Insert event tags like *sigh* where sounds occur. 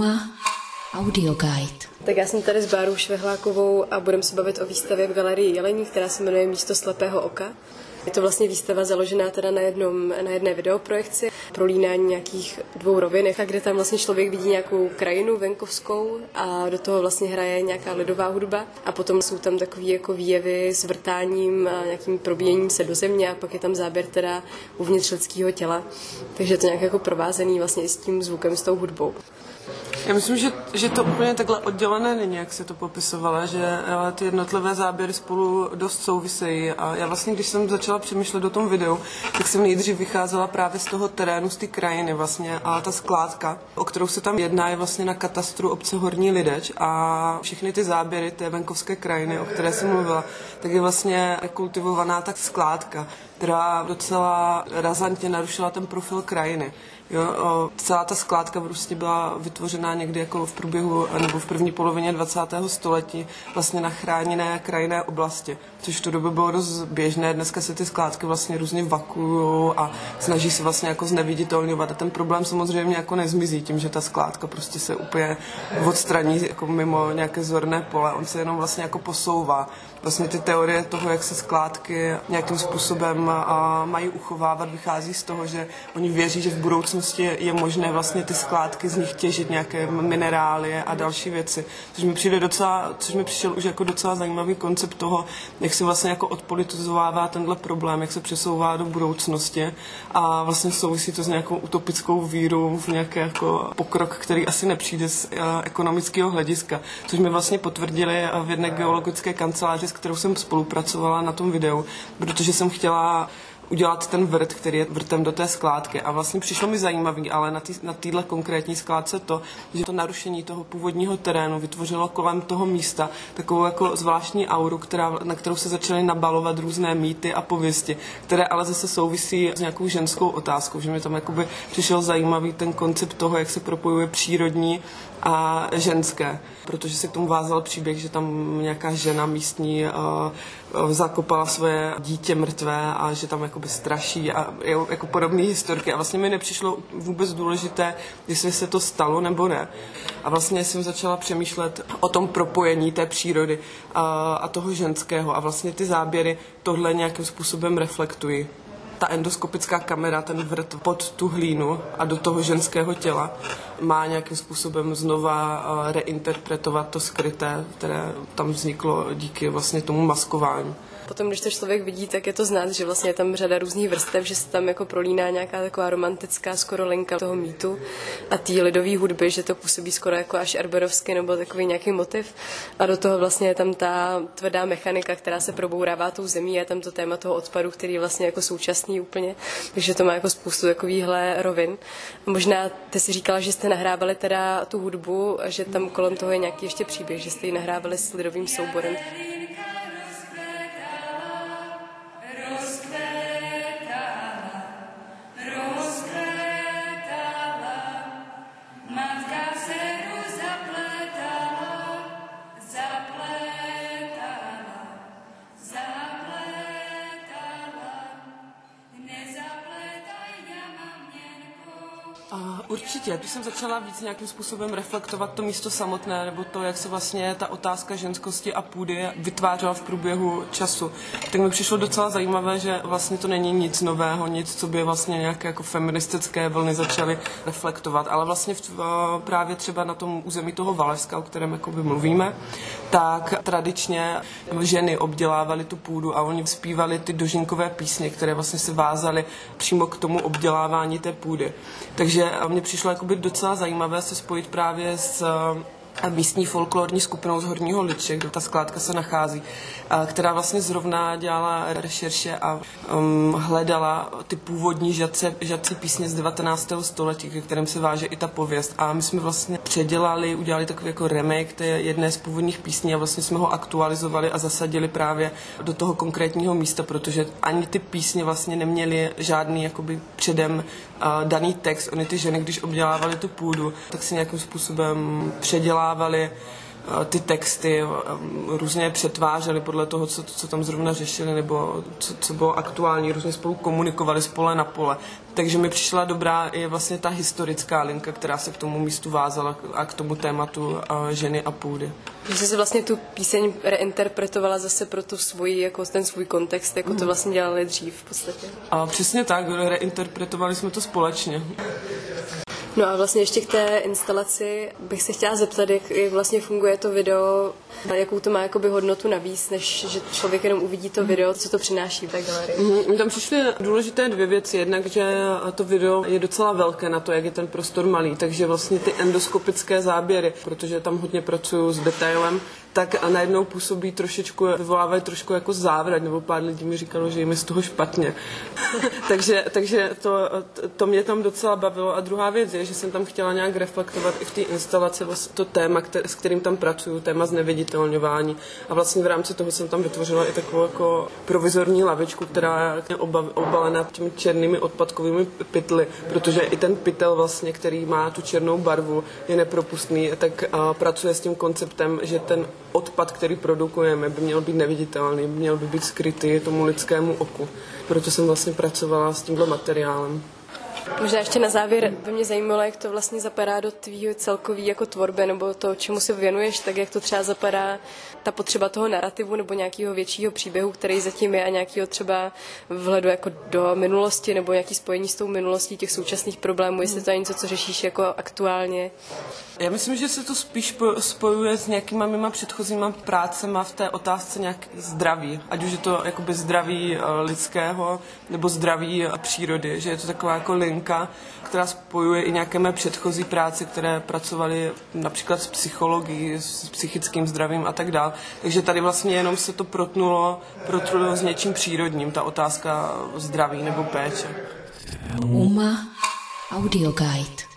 Suma Audio Guide. Tak já jsem tady s Bárou Švehlákovou a budeme se bavit o výstavě v galerii Jelení, která se jmenuje Místo slepého oka. Je to vlastně výstava založená teda na, jednom, na jedné videoprojekci, prolínání nějakých dvou rovin, kde tam vlastně člověk vidí nějakou krajinu venkovskou a do toho vlastně hraje nějaká lidová hudba a potom jsou tam takové jako výjevy s vrtáním a nějakým probíjením se do země a pak je tam záběr teda uvnitř lidského těla. Takže je to nějak jako provázený vlastně i s tím zvukem, s tou hudbou. Já myslím, že, že to úplně takhle oddělené není, jak se to popisovalo, že ale ty jednotlivé záběry spolu dost souvisejí. A já vlastně, když jsem začala přemýšlet o tom videu, tak jsem nejdřív vycházela právě z toho terénu, z té krajiny vlastně. A ta skládka, o kterou se tam jedná, je vlastně na katastru obce Horní Lideč. A všechny ty záběry té venkovské krajiny, o které jsem mluvila, tak je vlastně kultivovaná tak skládka, která docela razantně narušila ten profil krajiny. Jo, o, celá ta skládka prostě byla vytvořena někdy jako v průběhu nebo v první polovině 20. století vlastně na chráněné krajinné oblasti, což v tu dobu bylo dost běžné. Dneska se ty skládky vlastně různě vakují a snaží se vlastně jako zneviditelňovat. A ten problém samozřejmě jako nezmizí tím, že ta skládka prostě se úplně odstraní jako mimo nějaké zorné pole. On se jenom vlastně jako posouvá. Vlastně ty teorie toho, jak se skládky nějakým způsobem a, mají uchovávat, vychází z toho, že oni věří, že v budoucnosti je možné vlastně ty skládky z nich těžit nějaké minerály a další věci. Což mi přijde docela, což mi přišel už jako docela zajímavý koncept toho, jak se vlastně jako odpolitizovává tenhle problém, jak se přesouvá do budoucnosti a vlastně souvisí to s nějakou utopickou vírou v nějaký jako pokrok, který asi nepřijde z uh, ekonomického hlediska, což mi vlastně potvrdili v jedné geologické kanceláři, s kterou jsem spolupracovala na tom videu, protože jsem chtěla à udělat ten vrt, který je vrtem do té skládky. A vlastně přišlo mi zajímavý, ale na, tý, na téhle konkrétní skládce to, že to narušení toho původního terénu vytvořilo kolem toho místa takovou jako zvláštní auru, která, na kterou se začaly nabalovat různé mýty a pověsti, které ale zase souvisí s nějakou ženskou otázkou, že mi tam jakoby přišel zajímavý ten koncept toho, jak se propojuje přírodní a ženské, protože se k tomu vázal příběh, že tam nějaká žena místní uh, zakopala svoje dítě mrtvé a že tam jakoby straší a je, jako podobné historky. A vlastně mi nepřišlo vůbec důležité, jestli se to stalo nebo ne. A vlastně jsem začala přemýšlet o tom propojení té přírody a, a toho ženského. A vlastně ty záběry tohle nějakým způsobem reflektují ta endoskopická kamera, ten vrt pod tu hlínu a do toho ženského těla má nějakým způsobem znova eh, reinterpretovat to skryté, které tam vzniklo díky vlastně tomu maskování potom, když to člověk vidí, tak je to znát, že vlastně je tam řada různých vrstev, že se tam jako prolíná nějaká taková romantická skoro linka toho mýtu a té lidové hudby, že to působí skoro jako až arberovsky nebo takový nějaký motiv. A do toho vlastně je tam ta tvrdá mechanika, která se probourává tou zemí, je tam to téma toho odpadu, který je vlastně jako současný úplně, takže to má jako spoustu takovýchhle rovin. Možná ty si říkala, že jste nahrávali teda tu hudbu, že tam kolem toho je nějaký ještě příběh, že jste ji nahrávali s lidovým souborem. A určitě, když jsem začala víc nějakým způsobem reflektovat to místo samotné, nebo to, jak se vlastně ta otázka ženskosti a půdy vytvářela v průběhu času, tak mi přišlo docela zajímavé, že vlastně to není nic nového, nic, co by vlastně nějaké jako feministické vlny začaly reflektovat, ale vlastně v, právě třeba na tom území toho Valeska, o kterém jakoby mluvíme, tak tradičně ženy obdělávaly tu půdu a oni zpívali ty dožinkové písně, které vlastně se vázaly přímo k tomu obdělávání té půdy. Takže takže mě přišlo jakoby docela zajímavé se spojit právě s místní folklorní skupinou z Horního Liče, kde ta skládka se nachází, která vlastně zrovna dělala rešerše a um, hledala ty původní žadce, žadci písně z 19. století, ke kterém se váže i ta pověst. A my jsme vlastně předělali, udělali takový jako remake té jedné z původních písní a vlastně jsme ho aktualizovali a zasadili právě do toho konkrétního místa, protože ani ty písně vlastně neměly žádný jakoby předem uh, daný text. Oni ty ženy, když obdělávali tu půdu, tak si nějakým způsobem předělávali ty texty různě přetvářeli podle toho, co, co tam zrovna řešili, nebo co, co bylo aktuální, různě spolu komunikovali z pole na pole. Takže mi přišla dobrá i vlastně ta historická linka, která se k tomu místu vázala a k tomu tématu ženy a půdy. Že jsi vlastně tu píseň reinterpretovala zase pro tu svoji, jako ten svůj kontext, jako to vlastně dělali dřív v podstatě. A přesně tak, reinterpretovali jsme to společně. No a vlastně ještě k té instalaci bych se chtěla zeptat, jak, jak vlastně funguje to video, jakou to má jakoby hodnotu navíc, než že člověk jenom uvidí to video, co to přináší v té galerii. Mm, tam přišly důležité dvě věci. Jednak, že to video je docela velké na to, jak je ten prostor malý, takže vlastně ty endoskopické záběry, protože tam hodně pracuju s detailem, tak najednou působí trošičku, vyvolávají trošku jako závrat, nebo pár lidí mi říkalo, že jim je z toho špatně. *laughs* takže takže to, to mě tam docela bavilo. A druhá věc je, že jsem tam chtěla nějak reflektovat i v té instalaci vlastně to téma, který, s kterým tam pracuju, téma zneviditelňování. A vlastně v rámci toho jsem tam vytvořila i takovou jako provizorní lavičku, která je obalena těmi černými odpadkovými pytly, protože i ten pytel vlastně, který má tu černou barvu, je nepropustný, tak a, pracuje s tím konceptem, že ten odpad, který produkujeme, by měl být neviditelný, měl by být skrytý tomu lidskému oku. Proto jsem vlastně pracovala s tímhle materiálem. Možná ještě na závěr by mě zajímalo, jak to vlastně zapadá do tvýho celkový jako tvorby, nebo to, čemu se věnuješ, tak jak to třeba zapadá ta potřeba toho narrativu nebo nějakého většího příběhu, který zatím je a nějakého třeba vhledu jako do minulosti nebo nějaký spojení s tou minulostí těch současných problémů, jestli to je něco, co řešíš jako aktuálně. Já myslím, že se to spíš spojuje s nějakýma mýma předchozíma prácema v té otázce nějak zdraví. Ať už je to jakoby zdraví eh, lidského nebo zdraví eh, přírody, že je to taková jako linka, která spojuje i nějaké mé předchozí práce, které pracovaly například s psychologií, s psychickým zdravím a tak dále. Takže tady vlastně jenom se to protnulo, protnulo s něčím přírodním, ta otázka zdraví nebo péče. Uma Audio Guide.